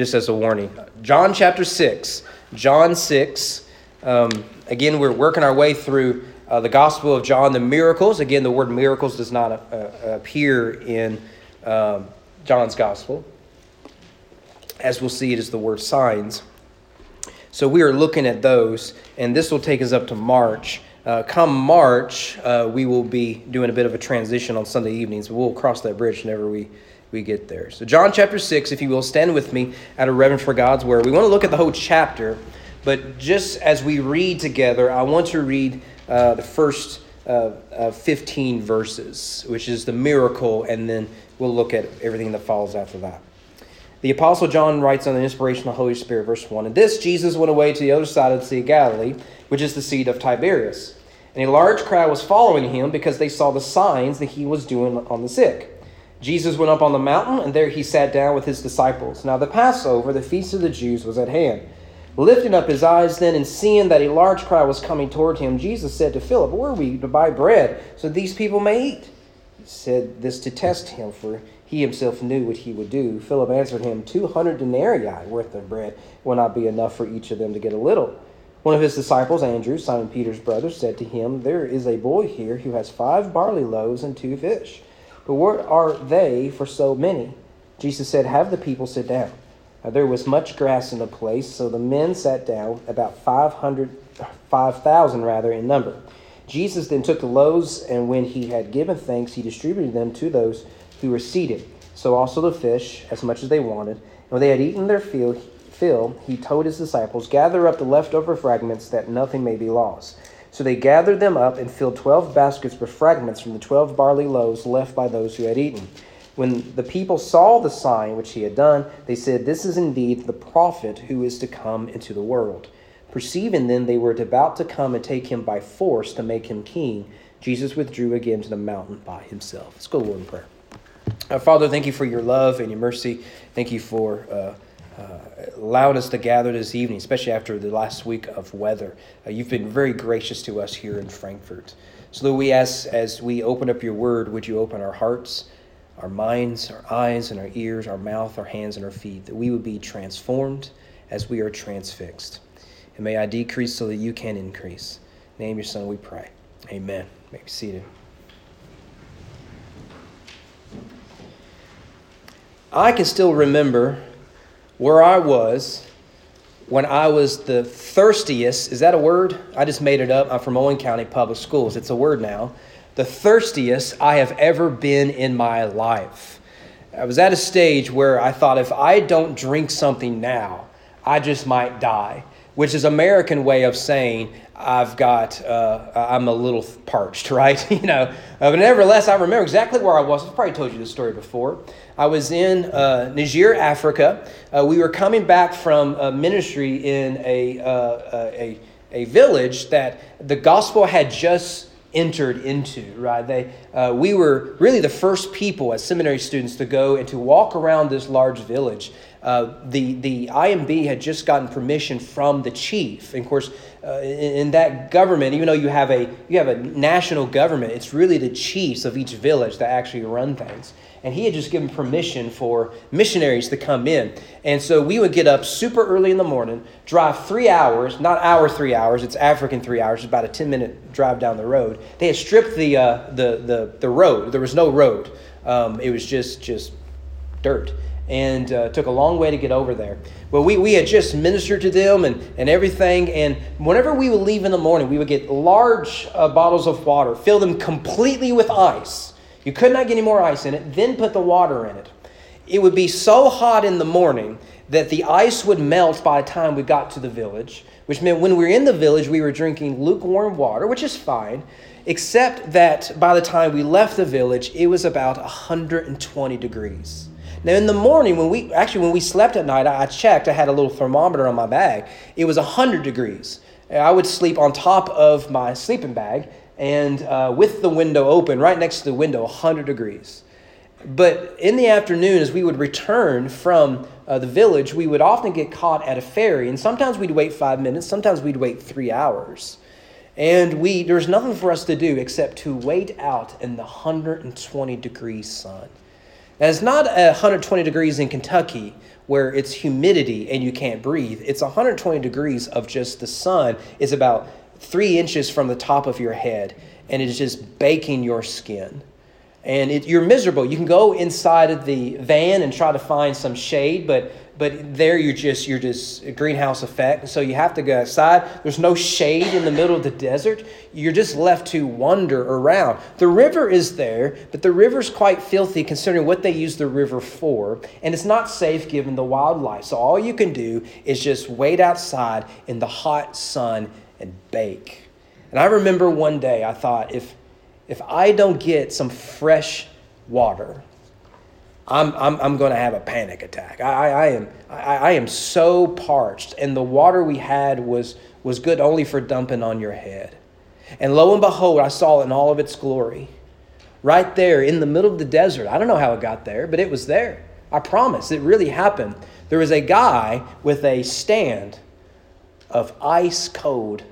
just as a warning. John chapter 6. John 6. Um, again, we're working our way through uh, the Gospel of John, the miracles. Again, the word miracles does not uh, appear in um, John's Gospel. As we'll see, it is the word signs. So we are looking at those, and this will take us up to March. Uh, come March, uh, we will be doing a bit of a transition on Sunday evenings, we'll cross that bridge whenever we, we get there. So, John chapter 6, if you will, stand with me out of reverence for God's word. We want to look at the whole chapter, but just as we read together, I want to read uh, the first uh, uh, 15 verses, which is the miracle, and then we'll look at everything that follows after that. The Apostle John writes on the inspiration of the Holy Spirit, verse 1 And this Jesus went away to the other side of the Sea of Galilee, which is the seat of Tiberias. And a large crowd was following him because they saw the signs that he was doing on the sick. Jesus went up on the mountain, and there he sat down with his disciples. Now the Passover, the feast of the Jews, was at hand. Lifting up his eyes then, and seeing that a large crowd was coming toward him, Jesus said to Philip, Where are we to buy bread so these people may eat? He said this to test him, for he himself knew what he would do. Philip answered him, Two hundred denarii worth of bread will not be enough for each of them to get a little. One of his disciples, Andrew, Simon Peter's brother, said to him, There is a boy here who has five barley loaves and two fish. But what are they for so many? Jesus said, Have the people sit down. Now, there was much grass in the place, so the men sat down, about 500, 5,000 rather, in number. Jesus then took the loaves, and when he had given thanks, he distributed them to those who were seated. So also the fish, as much as they wanted. And when they had eaten their fill, he told his disciples, Gather up the leftover fragments, that nothing may be lost. So they gathered them up and filled twelve baskets with fragments from the twelve barley loaves left by those who had eaten. When the people saw the sign which he had done, they said, This is indeed the prophet who is to come into the world. Perceiving then they were about to come and take him by force to make him king, Jesus withdrew again to the mountain by himself. Let's go Lord in prayer. Uh, Father, thank you for your love and your mercy. Thank you for uh, uh, allowing us to gather this evening, especially after the last week of weather. Uh, you've been very gracious to us here in Frankfort. So, Lord, we ask as we open up your word, would you open our hearts, our minds, our eyes, and our ears, our mouth, our hands, and our feet, that we would be transformed as we are transfixed. And may I decrease so that you can increase. Name your son, we pray. Amen. May be seated. I can still remember where I was when I was the thirstiest. Is that a word? I just made it up. I'm from Owen County Public Schools. It's a word now. The thirstiest I have ever been in my life. I was at a stage where I thought if I don't drink something now, I just might die, which is American way of saying I've got, uh, I'm a little parched, right? you know, uh, but nevertheless, I remember exactly where I was. I've probably told you this story before. I was in uh, Niger, Africa. Uh, we were coming back from a ministry in a, uh, a, a village that the gospel had just entered into, right? They, uh, we were really the first people as seminary students to go and to walk around this large village. Uh, the, the IMB had just gotten permission from the chief. And of course, uh, in, in, that government, even though you have, a, you have a national government, it's really the chiefs of each village that actually run things and he had just given permission for missionaries to come in. And so we would get up super early in the morning, drive three hours, not our three hours, it's African three hours, it's about a 10 minute drive down the road. They had stripped the, uh, the, the, the road, there was no road, um, it was just, just dirt. And uh, took a long way to get over there. Well, we, we had just ministered to them and, and everything. And whenever we would leave in the morning, we would get large uh, bottles of water, fill them completely with ice you could not get any more ice in it, then put the water in it. It would be so hot in the morning that the ice would melt by the time we got to the village, which meant when we were in the village, we were drinking lukewarm water, which is fine, except that by the time we left the village, it was about 120 degrees. Now, in the morning, when we actually when we slept at night, I checked. I had a little thermometer on my bag. It was 100 degrees. I would sleep on top of my sleeping bag, and uh, with the window open, right next to the window, 100 degrees. But in the afternoon, as we would return from uh, the village, we would often get caught at a ferry, and sometimes we'd wait five minutes, sometimes we'd wait three hours. And we, there was nothing for us to do except to wait out in the 120 degree sun. It's not 120 degrees in Kentucky where it's humidity and you can't breathe. It's 120 degrees of just the sun is about three inches from the top of your head, and it's just baking your skin. And it, you're miserable. You can go inside of the van and try to find some shade, but but there you're just you're just a greenhouse effect. So you have to go outside. There's no shade in the middle of the desert. You're just left to wander around. The river is there, but the river's quite filthy considering what they use the river for, and it's not safe given the wildlife. So all you can do is just wait outside in the hot sun and bake. And I remember one day I thought if if I don't get some fresh water, I'm, I'm, I'm going to have a panic attack. I, I, am, I, I am so parched, and the water we had was, was good only for dumping on your head. And lo and behold, I saw it in all of its glory. Right there in the middle of the desert. I don't know how it got there, but it was there. I promise, it really happened. There was a guy with a stand of ice cold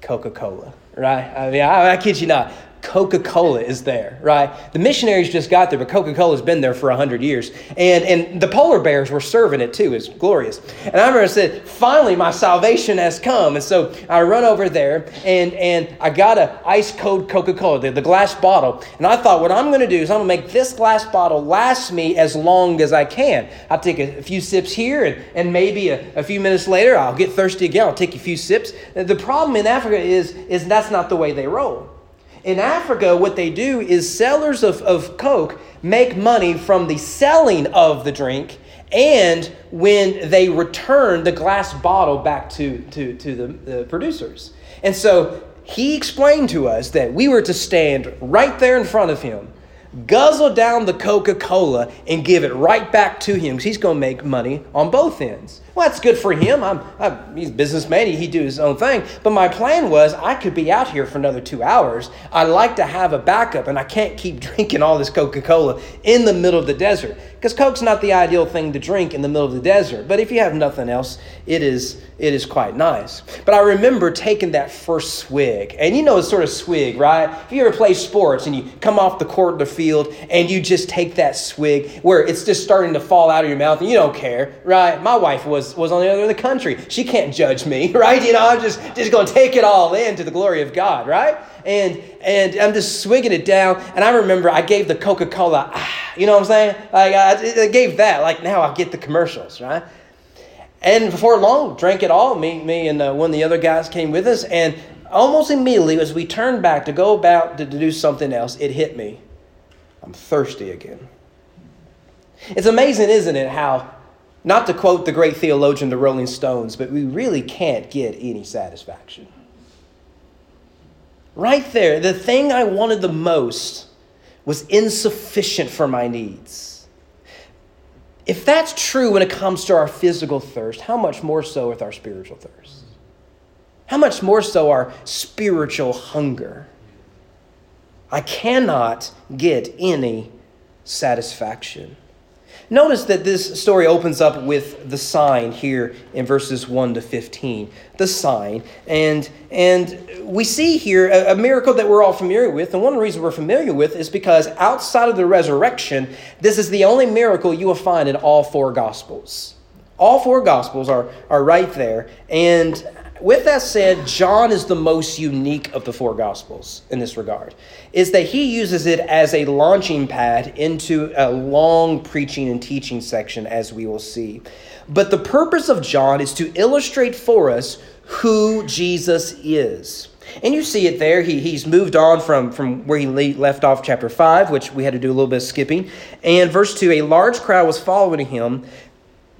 Coca Cola, right? I mean, I, I kid you not. Coca Cola is there, right? The missionaries just got there, but Coca Cola's been there for 100 years. And, and the polar bears were serving it too. It's glorious. And I remember I said, finally, my salvation has come. And so I run over there and, and I got a ice cold Coca Cola, the, the glass bottle. And I thought, what I'm going to do is I'm going to make this glass bottle last me as long as I can. I'll take a, a few sips here, and, and maybe a, a few minutes later, I'll get thirsty again. I'll take a few sips. The problem in Africa is, is that's not the way they roll. In Africa, what they do is sellers of, of Coke make money from the selling of the drink and when they return the glass bottle back to, to, to the, the producers. And so he explained to us that we were to stand right there in front of him, guzzle down the Coca Cola, and give it right back to him because he's going to make money on both ends. Well, that's good for him. I'm, I'm, he's a businessman. He, he do his own thing. But my plan was I could be out here for another two hours. I like to have a backup, and I can't keep drinking all this Coca Cola in the middle of the desert because Coke's not the ideal thing to drink in the middle of the desert. But if you have nothing else, it is it is quite nice. But I remember taking that first swig, and you know it's sort of swig, right? If you ever play sports and you come off the court of the field and you just take that swig where it's just starting to fall out of your mouth and you don't care, right? My wife was was, on the other end of the country. She can't judge me, right? You know, I'm just, just going to take it all in to the glory of God, right? And, and I'm just swigging it down. And I remember I gave the Coca Cola, ah, you know what I'm saying? Like, I, I gave that. Like, now I get the commercials, right? And before long, drank it all. Me, me and uh, one of the other guys came with us. And almost immediately, as we turned back to go about to, to do something else, it hit me. I'm thirsty again. It's amazing, isn't it, how not to quote the great theologian, the Rolling Stones, but we really can't get any satisfaction. Right there, the thing I wanted the most was insufficient for my needs. If that's true when it comes to our physical thirst, how much more so with our spiritual thirst? How much more so our spiritual hunger? I cannot get any satisfaction. Notice that this story opens up with the sign here in verses 1 to 15. The sign. And, and we see here a, a, miracle that we're all familiar with. And one reasons we're familiar with is because outside of the resurrection, this is the only miracle you will find in all four Gospels. All four Gospels are, are right there. And with that said, John is the most unique of the four Gospels in this regard, is that he uses it as a launching pad into a long preaching and teaching section, as we will see. But the purpose of John is to illustrate for us who Jesus is. And you see it there. He, he's moved on from, from where he left off, chapter 5, which we had to do a little bit of skipping. And verse 2 a large crowd was following him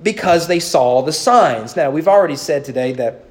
because they saw the signs. Now, we've already said today that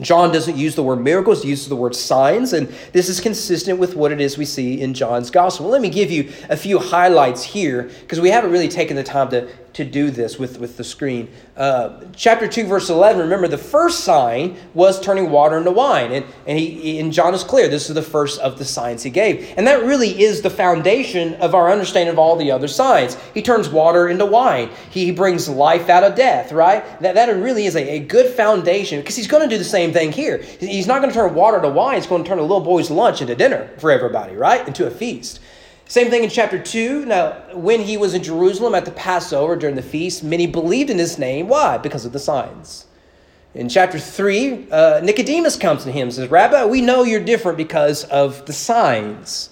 John doesn't use the word miracles, he uses the word signs, and this is consistent with what it is we see in John's gospel. Let me give you a few highlights here because we haven't really taken the time to, to do this with, with the screen. Uh, chapter 2, verse 11, remember the first sign was turning water into wine. And, and, he, and John is clear, this is the first of the signs he gave. And that really is the foundation of our understanding of all the other signs. He turns water into wine, he brings life out of death, right? That, that really is a, a good foundation because he's going to do the same thing here. He's not going to turn water to wine, he's going to turn a little boy's lunch into dinner for everybody, right? Into a feast. Same thing in chapter 2. Now, when he was in Jerusalem at the Passover during the feast, many believed in his name. Why? Because of the signs. In chapter 3, uh, Nicodemus comes to him and says, Rabbi, we know you're different because of the signs.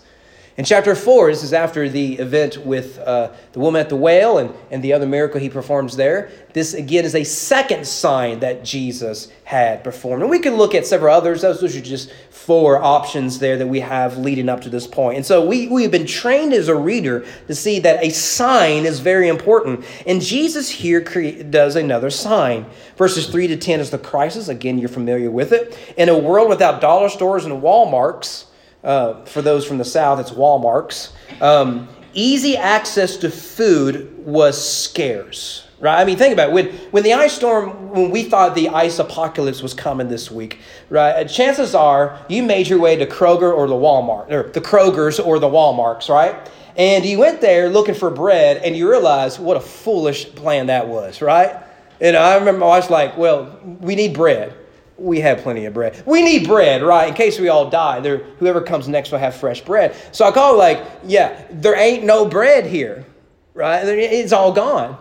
In chapter 4, this is after the event with uh, the woman at the well and, and the other miracle he performs there. This, again, is a second sign that Jesus had performed. And we can look at several others. Those, those are just four options there that we have leading up to this point. And so we, we've been trained as a reader to see that a sign is very important. And Jesus here does another sign. Verses 3 to 10 is the crisis. Again, you're familiar with it. In a world without dollar stores and Walmarts, uh, for those from the South, it's Walmart's. Um, easy access to food was scarce, right? I mean, think about it. When, when the ice storm, when we thought the ice apocalypse was coming this week, right? Uh, chances are you made your way to Kroger or the Walmart, or the Kroger's or the Walmart's, right? And you went there looking for bread, and you realized what a foolish plan that was, right? And I remember I was like, well, we need bread we have plenty of bread. We need bread, right? In case we all die, there whoever comes next will have fresh bread. So I call like, yeah, there ain't no bread here, right? It's all gone,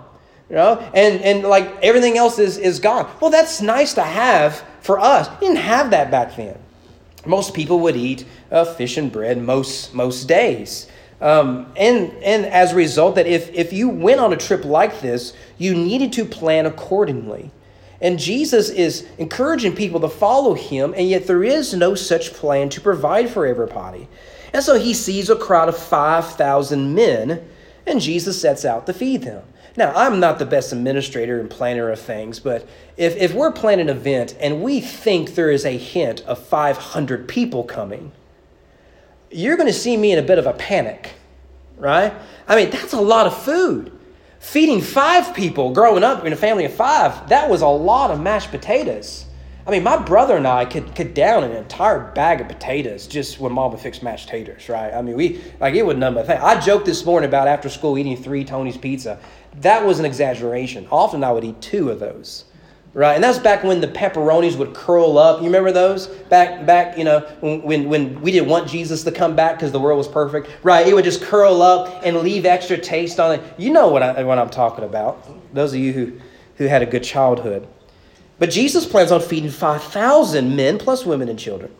you know, and and like everything else is is gone. Well, that's nice to have for us. You didn't have that back then. Most people would eat uh, fish and bread most most days. Um, and and as a result, that if if you went on a trip like this, you needed to plan accordingly. And Jesus is encouraging people to follow him, and yet there is no such plan to provide for everybody. And so he sees a crowd of 5,000 men, and Jesus sets out to feed them. Now, I'm not the best administrator and planner of things, but if, if we're planning an event and we think there is a hint of 500 people coming, you're going to see me in a bit of a panic, right? I mean, that's a lot of food. Feeding five people growing up in a family of five, that was a lot of mashed potatoes. I mean, my brother and I could, could down an entire bag of potatoes just when mom would fix mashed taters, right? I mean, we, like, it was none but thing. I joked this morning about after school eating three Tony's pizza. That was an exaggeration. Often I would eat two of those. Right, and that's back when the pepperonis would curl up. You remember those? Back, back, you know, when when we didn't want Jesus to come back because the world was perfect. Right, it would just curl up and leave extra taste on it. You know what I what I'm talking about. Those of you who who had a good childhood. But Jesus plans on feeding five thousand men plus women and children.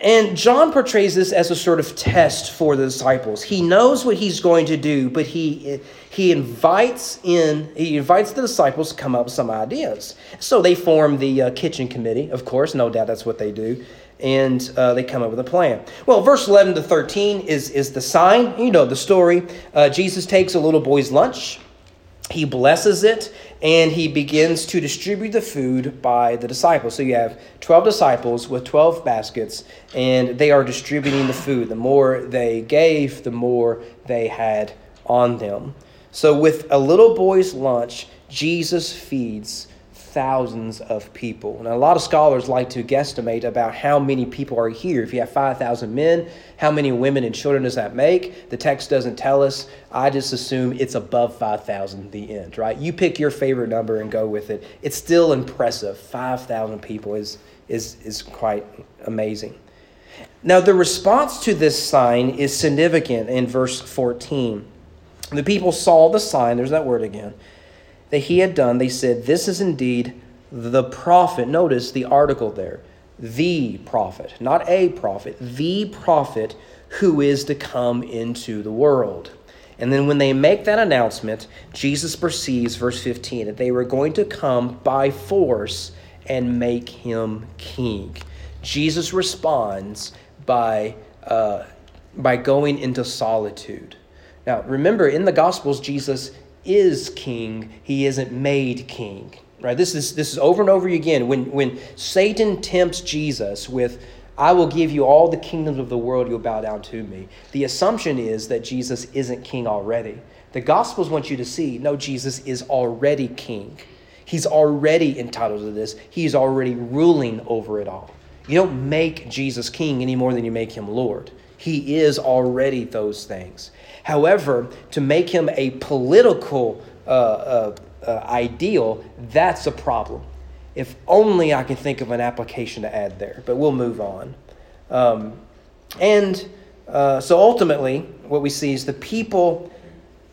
And John portrays this as a sort of test for the disciples. He knows what he's going to do, but he he invites in he invites the disciples to come up with some ideas. So they form the uh, kitchen committee, of course, no doubt that's what they do, and uh, they come up with a plan. Well, verse eleven to thirteen is is the sign. You know the story. Uh, Jesus takes a little boy's lunch he blesses it and he begins to distribute the food by the disciples. So you have 12 disciples with 12 baskets, and they are distributing the food. The more they gave, the more they had on them. So, with a little boy's lunch, Jesus feeds thousands of people. And a lot of scholars like to guesstimate about how many people are here. If you have 5,000 men, how many women and children does that make? The text doesn't tell us. I just assume it's above 5,000 the end, right? You pick your favorite number and go with it. It's still impressive. 5,000 people is, is, is quite amazing. Now, the response to this sign is significant in verse 14. The people saw the sign, there's that word again that he had done, they said, This is indeed the prophet. Notice the article there. The prophet, not a prophet, the prophet who is to come into the world. And then when they make that announcement, Jesus perceives, verse 15, that they were going to come by force and make him king. Jesus responds by, uh, by going into solitude. Now, remember, in the Gospels, Jesus is king, he isn't made king. Right? This is this is over and over again. When when Satan tempts Jesus with I will give you all the kingdoms of the world, you'll bow down to me. The assumption is that Jesus isn't king already. The Gospels want you to see no, Jesus is already king. He's already entitled to this, he's already ruling over it all. You don't make Jesus king any more than you make him Lord. He is already those things. However, to make him a political uh, uh, uh, ideal, that's a problem. If only I can think of an application to add there, but we'll move on. Um, and Uh, so ultimately, what we see is the people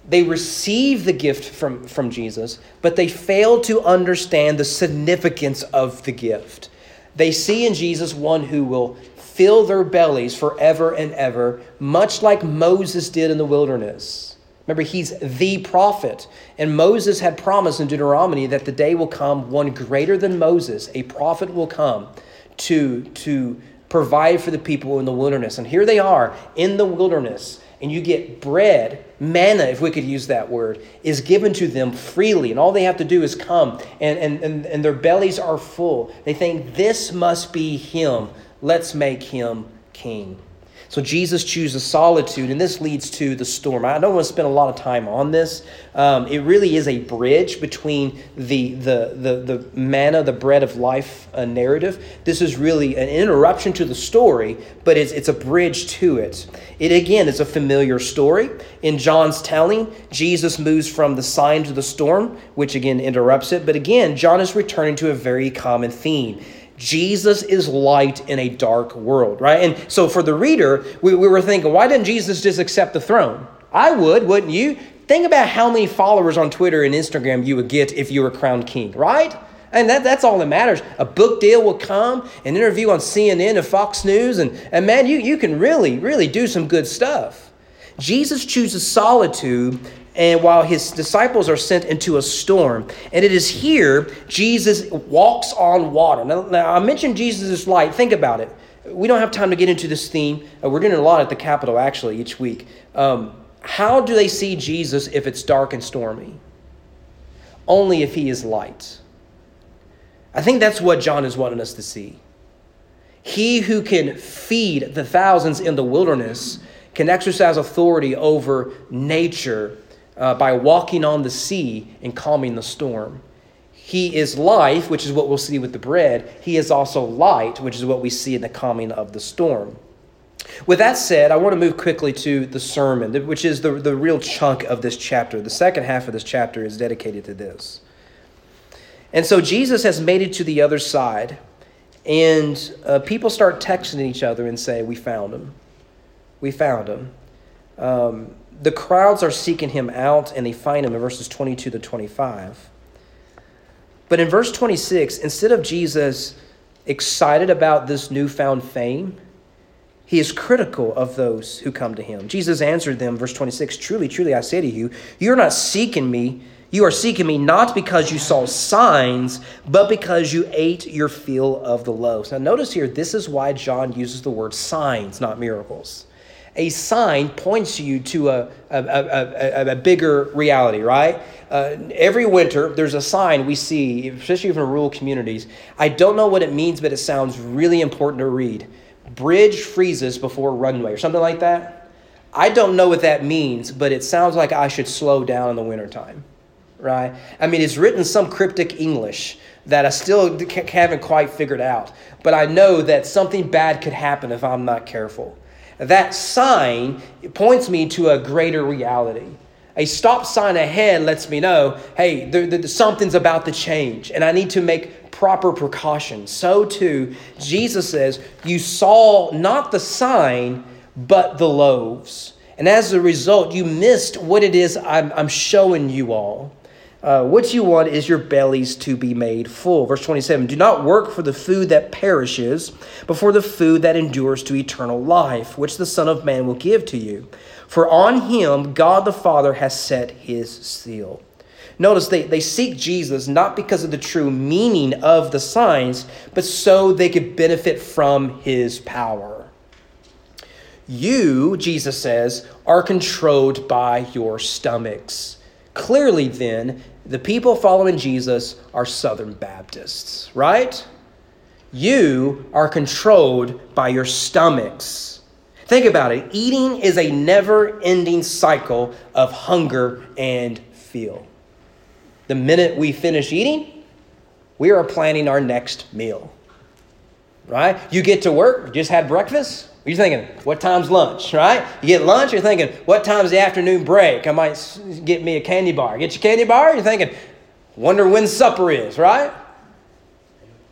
they receive the gift from, from Jesus, but they fail to understand the significance of the gift. They see in Jesus one who will fill their bellies forever and ever, much like Moses did in the wilderness. Remember, he's the prophet. And Moses had promised in Deuteronomy that the day will come, one greater than Moses, a prophet will come to, to provide for the people in the wilderness. And here they are in the wilderness and you get bread, manna, if we could use that word, is given to them freely. And all they have to do is come, and, and, and, and their bellies are full. They think, this must be him. Let's make him king. So Jesus chooses solitude, and this leads to the storm. I don't want to spend a lot of time on this. Um, it really is a bridge between the, the, the, the manna, the bread of life uh, narrative. This is really an interruption to the story, but it's, it's a bridge to it. It again is a familiar story. In John's telling, Jesus moves from the sign to the storm, which again interrupts it. But again, John is returning to a very common theme Jesus is light in a dark world, right? And so for the reader, we, we were thinking, why didn't Jesus just accept the throne? I would, wouldn't you? Think about how many followers on Twitter and Instagram you would get if you were crowned king, right? And that, that's all that matters. A book deal will come, an interview on CNN and Fox News, and, and man, you, you can really, really do some good stuff. Jesus chooses solitude and while his disciples are sent into a storm. And it is here Jesus walks on water. Now, now I mentioned Jesus light. Think about it. We don't have time to get into this theme. Uh, we're doing a lot at the Capitol actually each week. Um, how do they see Jesus if it's dark and stormy? Only if he is light. I think that's what John is wanting us to see. He who can feed the thousands in the wilderness can exercise authority over nature uh, by walking on the sea and calming the storm. He is life, which is what we'll see with the bread. He is also light, which is what we see in the calming of the storm. With that said, I want to move quickly to the sermon, which is the, the real chunk of this chapter. The second half of this chapter is dedicated to this. And so Jesus has made it to the other side, and uh, people start texting each other and say, We found him. We found him. Um, the crowds are seeking him out and they find him in verses 22 to 25. But in verse 26, instead of Jesus excited about this newfound fame, he is critical of those who come to him. Jesus answered them, verse 26 Truly, truly, I say to you, you're not seeking me. You are seeking me not because you saw signs, but because you ate your fill of the loaves. Now, notice here, this is why John uses the word signs, not miracles a sign points you to a, a, a, a bigger reality, right? Uh, every winter, there's a sign we see, especially in rural communities. I don't know what it means, but it sounds really important to read. Bridge freezes before runway, or something like that. I don't know what that means, but it sounds like I should slow down in the wintertime, right? I mean, it's written some cryptic English that I still haven't quite figured out, but I know that something bad could happen if I'm not careful. That sign points me to a greater reality. A stop sign ahead lets me know, hey, there, there, something's about to change, and I need to make proper precautions. So too, Jesus says, You saw not the sign, but the loaves. And as a result, you missed what it is I'm, I'm showing you all. Uh, what you want is your bellies to be made full. Verse 27 Do not work for the food that perishes, but for the food that endures to eternal life, which the Son of Man will give to you. For on him God the Father has set his seal. Notice they, they seek Jesus not because of the true meaning of the signs, but so they could benefit from his power. You, Jesus says, are controlled by your stomachs. Clearly, then, the people following Jesus are Southern Baptists, right? You are controlled by your stomachs. Think about it. Eating is a never ending cycle of hunger and feel. The minute we finish eating, we are planning our next meal. Right? You get to work, just had breakfast, you're thinking, what time's lunch, right? You get lunch, you're thinking, what time's the afternoon break? I might get me a candy bar. Get your candy bar, you're thinking, wonder when supper is, right?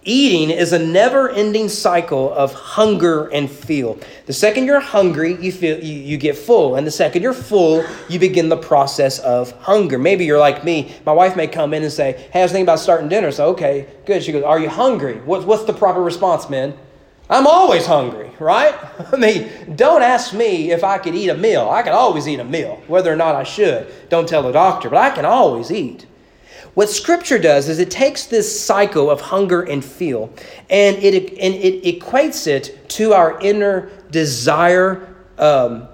Eating is a never ending cycle of hunger and feel. The second you're hungry, you feel you, you get full. And the second you're full, you begin the process of hunger. Maybe you're like me. My wife may come in and say, Hey, I was thinking about starting dinner. So, okay, good. She goes, Are you hungry? What, what's the proper response, man? I'm always hungry, right? I mean, don't ask me if I could eat a meal. I can always eat a meal, whether or not I should. Don't tell the doctor, but I can always eat. What Scripture does is it takes this cycle of hunger and feel, and it and it equates it to our inner desire um,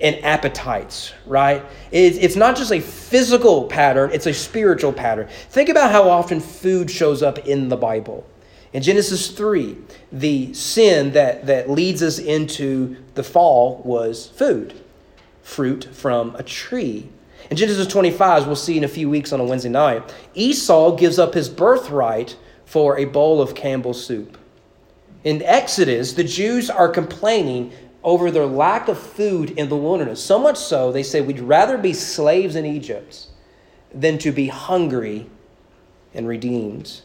and appetites. Right? It, it's not just a physical pattern; it's a spiritual pattern. Think about how often food shows up in the Bible. In Genesis 3, the sin that, that leads us into the fall was food, fruit from a tree. In Genesis 25, as we'll see in a few weeks on a Wednesday night, Esau gives up his birthright for a bowl of Campbell's soup. In Exodus, the Jews are complaining over their lack of food in the wilderness. So much so, they say, We'd rather be slaves in Egypt than to be hungry and redeemed.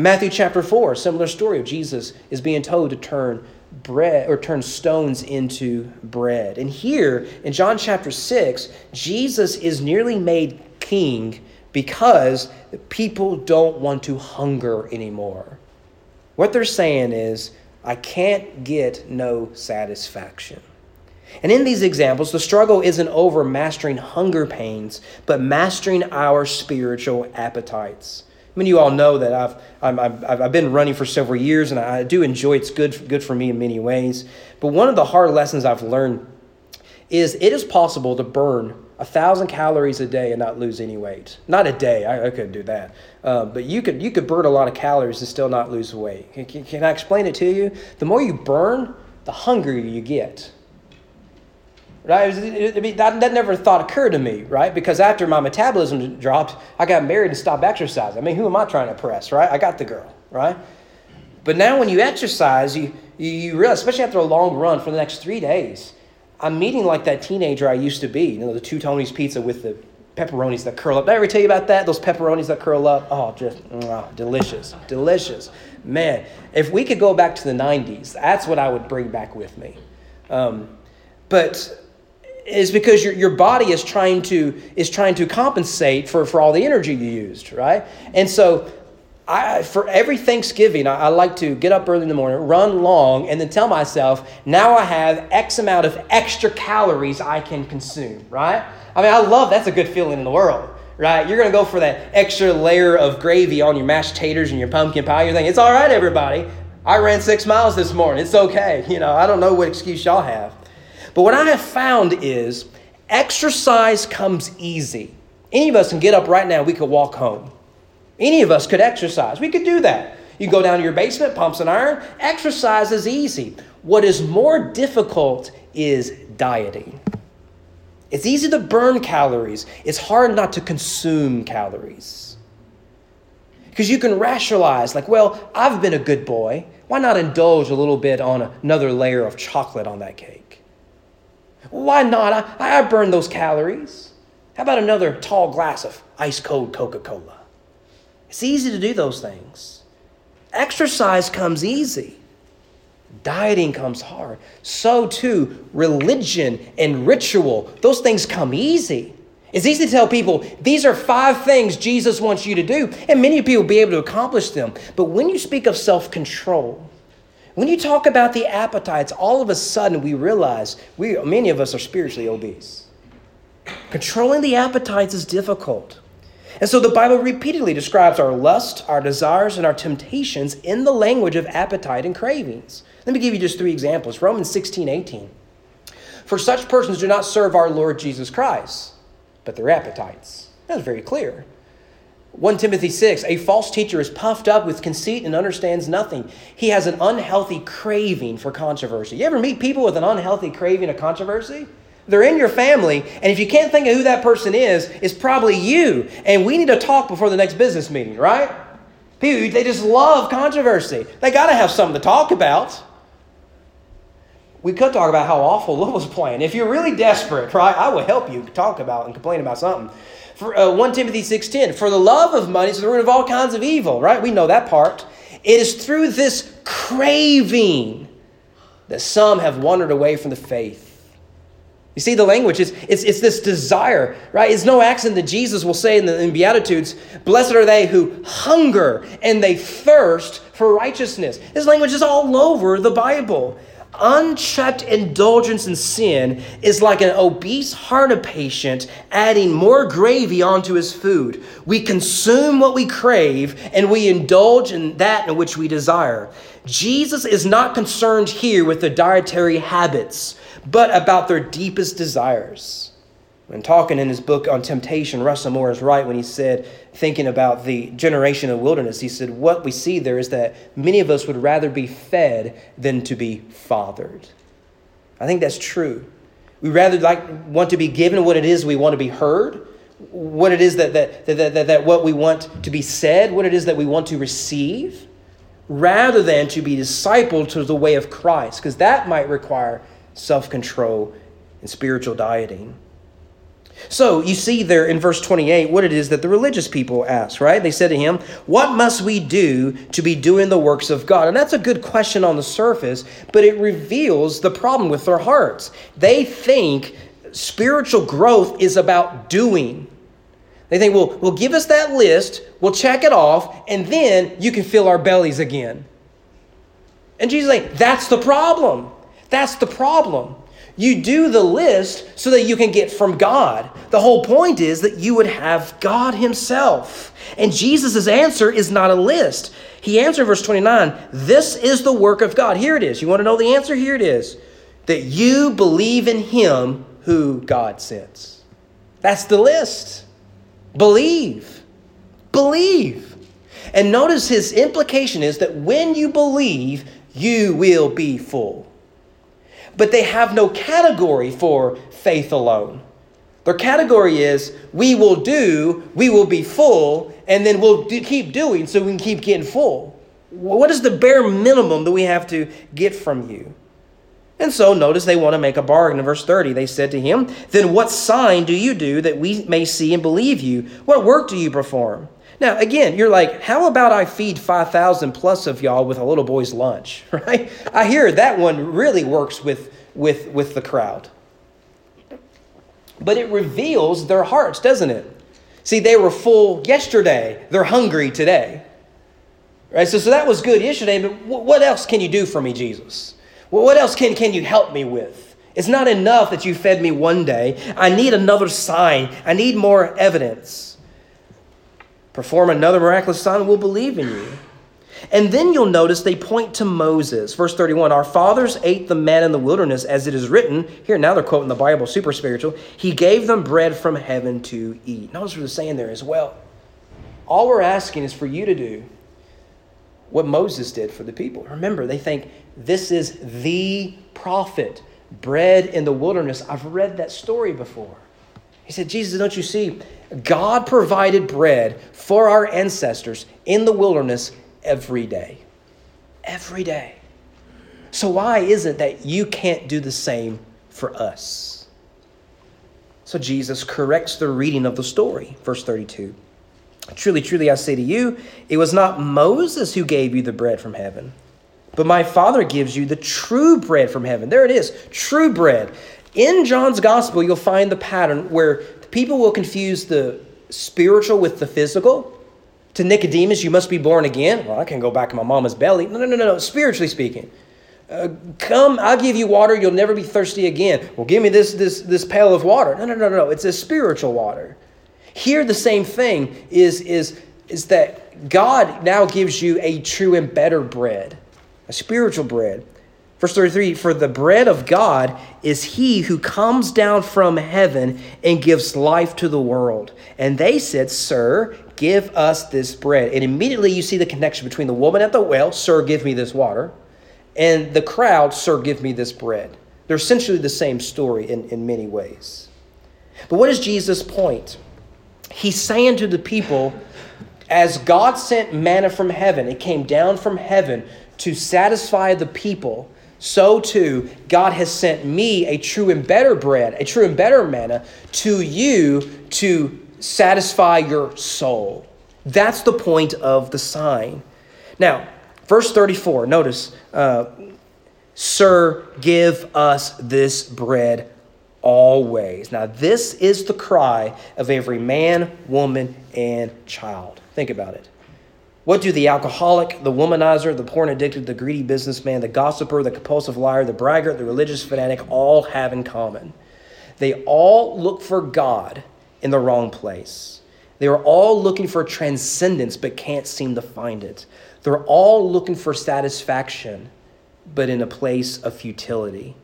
Matthew chapter 4, similar story of Jesus is being told to turn bread or turn stones into bread. And here in John chapter 6, Jesus is nearly made king because people don't want to hunger anymore. What they're saying is, I can't get no satisfaction. And in these examples, the struggle isn't over mastering hunger pains, but mastering our spiritual appetites. I mean, you all know that I've, I've, I've been running for several years and I do enjoy it. It's good, good for me in many ways. But one of the hard lessons I've learned is it is possible to burn a thousand calories a day and not lose any weight. Not a day, I, I couldn't do that. Uh, but you could, you could burn a lot of calories and still not lose weight. Can, can I explain it to you? The more you burn, the hungrier you get. Right? I mean, that, that never thought occurred to me, right? Because after my metabolism dropped, I got married and stopped exercising. I mean, who am I trying to impress, right? I got the girl, right? But now when you exercise, you, you, realize, especially after a long run for the next three days, I'm eating like that teenager I used to be. You know, the two Tony's pizza with the pepperonis that curl up. Did I ever tell you about that? Those pepperonis that curl up? Oh, just delicious. Delicious. Man, if we could go back to the 90s, that's what I would bring back with me. Um, but is because your, your body is trying to is trying to compensate for, for all the energy you used, right? And so I, for every Thanksgiving, I, I, like to get up early in the morning, run long, and then tell myself, now I have X amount of extra calories I can consume, right? I mean, I love that's a good feeling in the world, right? You're to go for that extra layer of gravy on your mashed taters and your pumpkin pie. You're thinking, it's all right, everybody. I ran six miles this morning. It's okay. You know, I don't know what excuse y'all have. But what I have found is exercise comes easy. Any of us can get up right now, we could walk home. Any of us could exercise. We could do that. You go down to your basement, pumps and iron. Exercise is easy. What is more difficult is dieting. It's easy to burn calories, it's hard not to consume calories. Because you can rationalize, like, well, I've been a good boy. Why not indulge a little bit on another layer of chocolate on that cake? Why not? I, I burn those calories. How about another tall glass of ice cold Coca Cola? It's easy to do those things. Exercise comes easy. Dieting comes hard. So too, religion and ritual, those things come easy. It's easy to tell people these are five things Jesus wants you to do, and many people will be able to accomplish them. But when you speak of self control, when you talk about the appetites, all of a sudden we realize we, many of us are spiritually obese. Controlling the appetites is difficult. And so the Bible repeatedly describes our lust, our desires, and our temptations in the language of appetite and cravings. Let me give you just three examples Romans 16 18. For such persons do not serve our Lord Jesus Christ, but their appetites. That's very clear. 1 Timothy 6 A false teacher is puffed up with conceit and understands nothing. He has an unhealthy craving for controversy. You ever meet people with an unhealthy craving of controversy? They're in your family, and if you can't think of who that person is, it's probably you. And we need to talk before the next business meeting, right? People, they just love controversy. They got to have something to talk about. We could talk about how awful Louisville's playing. If you're really desperate, right, I will help you talk about and complain about something. For, uh, 1 Timothy 6.10, for the love of money is the root of all kinds of evil, right? We know that part. It is through this craving that some have wandered away from the faith. You see the language, it's, it's, it's this desire, right? It's no accident that Jesus will say in the in Beatitudes, Blessed are they who hunger and they thirst for righteousness. This language is all over the Bible. Unchecked indulgence in sin is like an obese heart patient adding more gravy onto his food. We consume what we crave and we indulge in that in which we desire. Jesus is not concerned here with the dietary habits, but about their deepest desires. When talking in his book on temptation, Russell Moore is right when he said, thinking about the generation of wilderness, he said, What we see there is that many of us would rather be fed than to be fathered. I think that's true. We rather like want to be given what it is we want to be heard, what it is that, that, that, that, that what we want to be said, what it is that we want to receive, rather than to be discipled to the way of Christ, because that might require self control and spiritual dieting. So you see there in verse 28 what it is that the religious people ask, right? They said to him, What must we do to be doing the works of God? And that's a good question on the surface, but it reveals the problem with their hearts. They think spiritual growth is about doing. They think, well, well, give us that list, we'll check it off, and then you can fill our bellies again. And Jesus is like, that's the problem. That's the problem. You do the list so that you can get from God. The whole point is that you would have God Himself. And Jesus' answer is not a list. He answered verse 29 This is the work of God. Here it is. You want to know the answer? Here it is that you believe in Him who God sends. That's the list. Believe. Believe. And notice his implication is that when you believe, you will be full but they have no category for faith alone. Their category is we will do, we will be full, and then we'll do, keep doing so we can keep getting full. What is the bare minimum that we have to get from you? And so notice they want to make a bargain. In verse 30, they said to him, Then what sign do you do that we may see and believe you? What work do you perform? Now, again, you're like, how about I feed 5,000 plus of y'all with a little boy's lunch, right? I hear that one really works with, with, with the crowd. But it reveals their hearts, doesn't it? See, they were full yesterday, they're hungry today. Right? So, so that was good yesterday, but what else can you do for me, Jesus? Well, what else can, can you help me with? It's not enough that you fed me one day. I need another sign. I need more evidence perform another miraculous sign, we'll believe in you. And then you'll notice they point to Moses. Verse 31 Our fathers ate the manna in the wilderness, as it is written. Here, now they're quoting the Bible, super spiritual. He gave them bread from heaven to eat. Notice what they're saying there as well. All we're asking is for you to do what Moses did for the people. Remember, they think this is the prophet, bread in the wilderness. I've read that story before. He said, Jesus, don't you see? God provided bread for our ancestors in the wilderness every day. Every day. So, why is it that you can't do the same for us? So, Jesus corrects the reading of the story, verse 32. Truly, truly, I say to you, it was not Moses who gave you the bread from heaven, but my Father gives you the true bread from heaven. There it is, true bread. In John's gospel, you'll find the pattern where people will confuse the spiritual with the physical. To Nicodemus, you must be born again. Well, I can't go back in my mama's belly. No, no, no, no, no. Spiritually speaking, uh, come, I'll give you water. You'll never be thirsty again. Well, give me this, this, this pail of water. No, no, no, no. It's a spiritual water. Here, the same thing is, is, is that God now gives you a true and better bread, a spiritual bread. Verse 33 For the bread of God is he who comes down from heaven and gives life to the world. And they said, Sir, give us this bread. And immediately you see the connection between the woman at the well, Sir, give me this water, and the crowd, Sir, give me this bread. They're essentially the same story in, in many ways. But what is Jesus' point? He's saying to the people, as God sent manna from heaven, it came down from heaven to satisfy the people so too God has sent me a true and better bread, a true and better manna to you to satisfy your soul. That's the point of the sign. Now, verse 34, notice, uh, Sir, give us this bread always. Now, this is the cry of every man, woman, and child. Think about it. What do the alcoholic, the womanizer, the porn addicted, the greedy businessman, the gossiper, the compulsive liar, the braggart, the religious fanatic all have in common? They all look for God in the wrong place. They are all looking for transcendence but can't seem to find it. They're all looking for satisfaction but in a place of futility.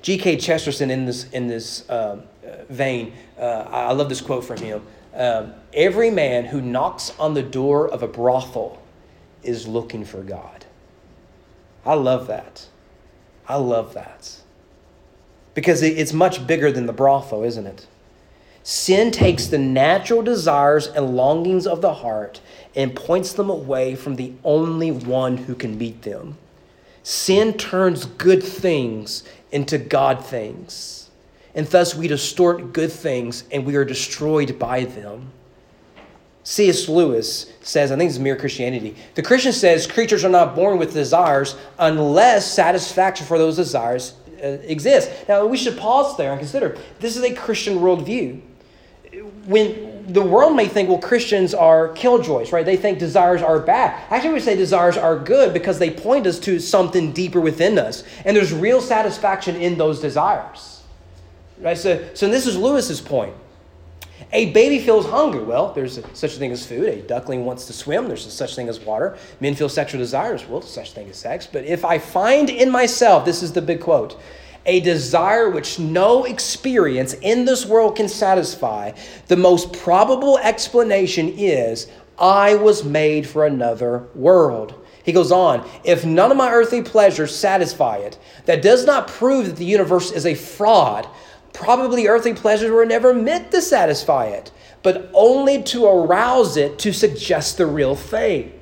G.K. Chesterton, in this, in this uh, vein, uh, I love this quote from him. Um, Every man who knocks on the door of a brothel is looking for God. I love that. I love that. Because it's much bigger than the brothel, isn't it? Sin takes the natural desires and longings of the heart and points them away from the only one who can meet them. Sin turns good things into God things. And thus we distort good things and we are destroyed by them. C.S. Lewis says, I think it's Mere Christianity. The Christian says creatures are not born with desires unless satisfaction for those desires uh, exists. Now, we should pause there and consider this is a Christian worldview. When the world may think, well, Christians are killjoys, right? They think desires are bad. Actually, we say desires are good because they point us to something deeper within us. And there's real satisfaction in those desires. Right? So, so this is Lewis's point. A baby feels hunger. Well, there's a, such a thing as food. A duckling wants to swim. There's such a such thing as water. Men feel sexual desires. Well, there's such thing as sex. But if I find in myself, this is the big quote, a desire which no experience in this world can satisfy, the most probable explanation is I was made for another world. He goes on, if none of my earthly pleasures satisfy it, that does not prove that the universe is a fraud, Probably earthly pleasures were never meant to satisfy it, but only to arouse it to suggest the real thing.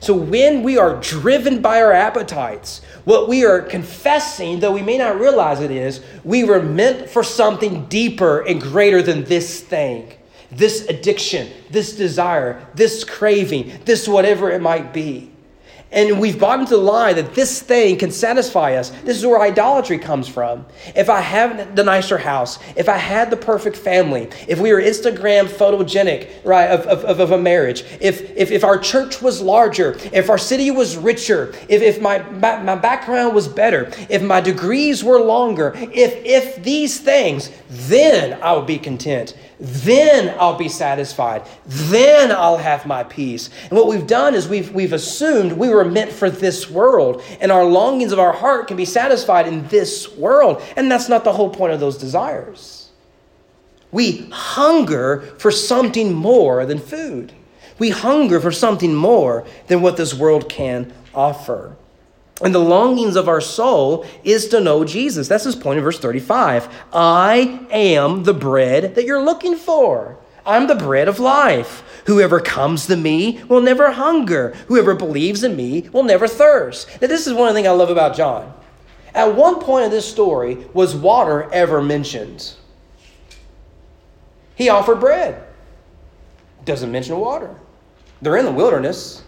So when we are driven by our appetites, what we are confessing, though we may not realize it is, we were meant for something deeper and greater than this thing, this addiction, this desire, this craving, this whatever it might be. And we've bought into the lie that this thing can satisfy us. This is where idolatry comes from. If I had the nicer house, if I had the perfect family, if we were Instagram photogenic, right, of, of, of a marriage, if, if, if our church was larger, if our city was richer, if, if my, my, my background was better, if my degrees were longer, if, if these things, then I would be content. Then I'll be satisfied. Then I'll have my peace. And what we've done is we've, we've assumed we were meant for this world, and our longings of our heart can be satisfied in this world. And that's not the whole point of those desires. We hunger for something more than food. We hunger for something more than what this world can offer. And the longings of our soul is to know Jesus. That's his point in verse 35. I am the bread that you're looking for. I'm the bread of life. Whoever comes to me will never hunger. Whoever believes in me will never thirst. Now, this is one of the things I love about John. At one point in this story, was water ever mentioned? He offered bread. Doesn't mention water. They're in the wilderness.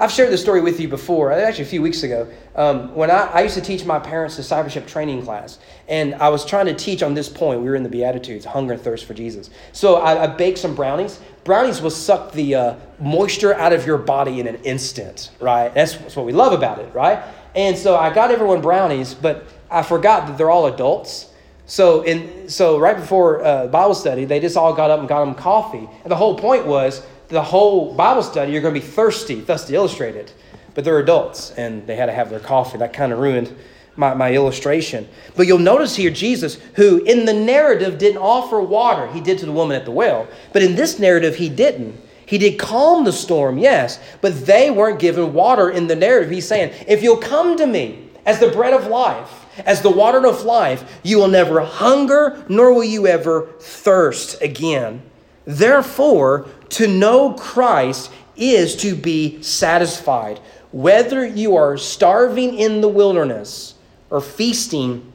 I've shared this story with you before, actually a few weeks ago. Um, when I, I used to teach my parents discipleship training class, and I was trying to teach on this point. We were in the Beatitudes, hunger and thirst for Jesus. So I, I baked some brownies. Brownies will suck the uh, moisture out of your body in an instant, right? That's, that's what we love about it, right? And so I got everyone brownies, but I forgot that they're all adults. So in so right before uh, Bible study, they just all got up and got them coffee. And the whole point was the whole Bible study, you're going to be thirsty, thus to illustrate it. But they're adults and they had to have their coffee. That kind of ruined my, my illustration. But you'll notice here Jesus, who in the narrative didn't offer water, he did to the woman at the well. But in this narrative, he didn't. He did calm the storm, yes, but they weren't given water in the narrative. He's saying, if you'll come to me as the bread of life, as the water of life, you will never hunger, nor will you ever thirst again. Therefore, to know Christ is to be satisfied. Whether you are starving in the wilderness or feasting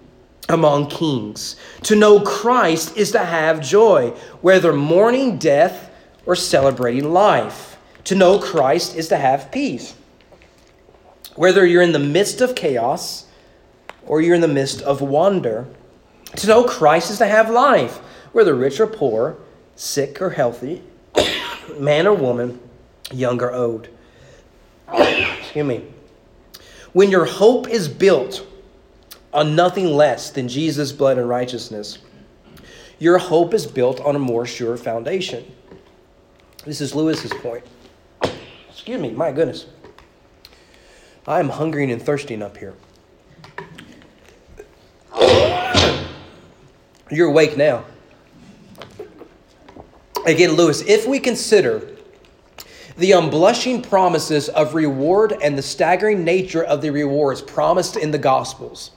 among kings, to know Christ is to have joy, whether mourning death or celebrating life. To know Christ is to have peace. whether you're in the midst of chaos or you're in the midst of wonder. To know Christ is to have life, whether rich or poor, sick or healthy, man or woman, young or old. Excuse me. When your hope is built on nothing less than Jesus' blood and righteousness, your hope is built on a more sure foundation. This is Lewis's point. Excuse me, my goodness. I am hungering and thirsting up here. You're awake now. Again, Lewis, if we consider the unblushing promises of reward and the staggering nature of the rewards promised in the Gospels,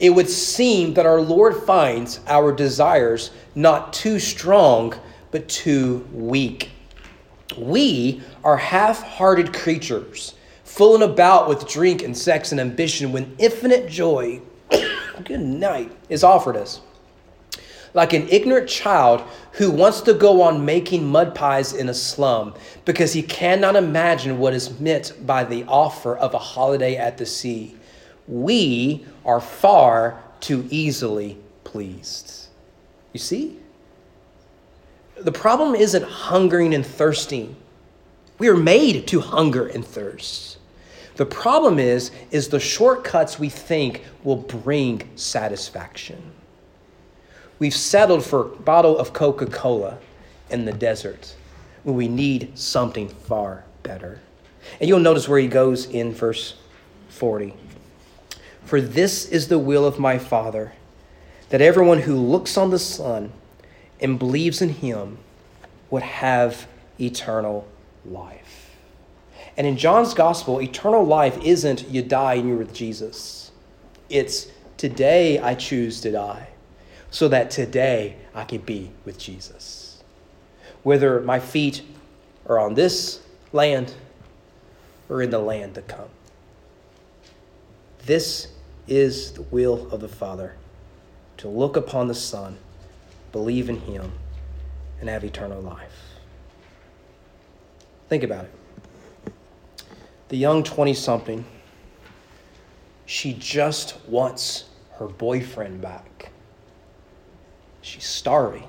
it would seem that our Lord finds our desires not too strong, but too weak. We are half hearted creatures, fooling about with drink and sex and ambition when infinite joy, good night, is offered us. Like an ignorant child who wants to go on making mud pies in a slum because he cannot imagine what is meant by the offer of a holiday at the sea. We are far too easily pleased. You see? The problem isn't hungering and thirsting. We are made to hunger and thirst. The problem is is the shortcuts we think will bring satisfaction. We've settled for a bottle of Coca-Cola in the desert when we need something far better. And you'll notice where he goes in verse 40. For this is the will of my Father, that everyone who looks on the Son and believes in him would have eternal life. And in John's gospel, eternal life isn't you die and you're with Jesus. It's today I choose to die so that today I can be with Jesus. Whether my feet are on this land or in the land to come. This is the will of the Father to look upon the Son, believe in Him, and have eternal life. Think about it. The young 20 something, she just wants her boyfriend back. She's starving.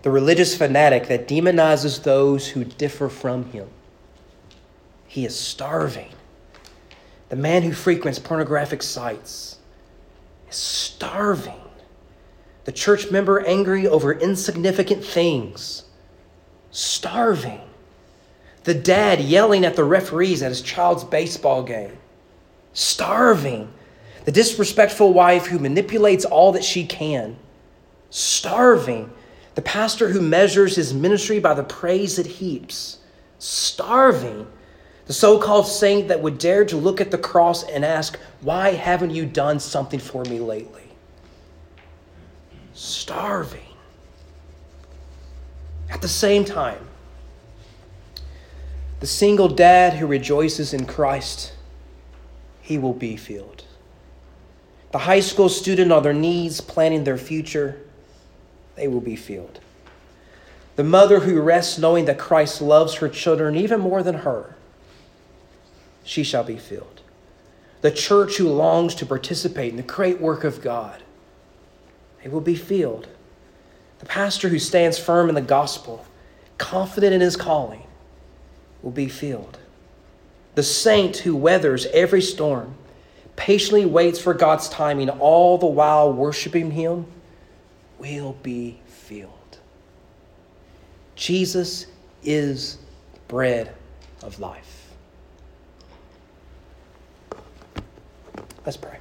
The religious fanatic that demonizes those who differ from him. He is starving. The man who frequents pornographic sites is starving. The church member angry over insignificant things, starving. The dad yelling at the referees at his child's baseball game, starving. The disrespectful wife who manipulates all that she can, starving. The pastor who measures his ministry by the praise it heaps, starving the so called saint that would dare to look at the cross and ask, Why haven't you done something for me lately? Starving. At the same time, the single dad who rejoices in Christ, he will be filled. The high school student on their knees planning their future, they will be filled. The mother who rests knowing that Christ loves her children even more than her, she shall be filled. The church who longs to participate in the great work of God, they will be filled. The pastor who stands firm in the gospel, confident in his calling, will be filled. The saint who weathers every storm, patiently waits for God's timing, all the while worshiping Him, will be filled. Jesus is bread of life. Let's pray.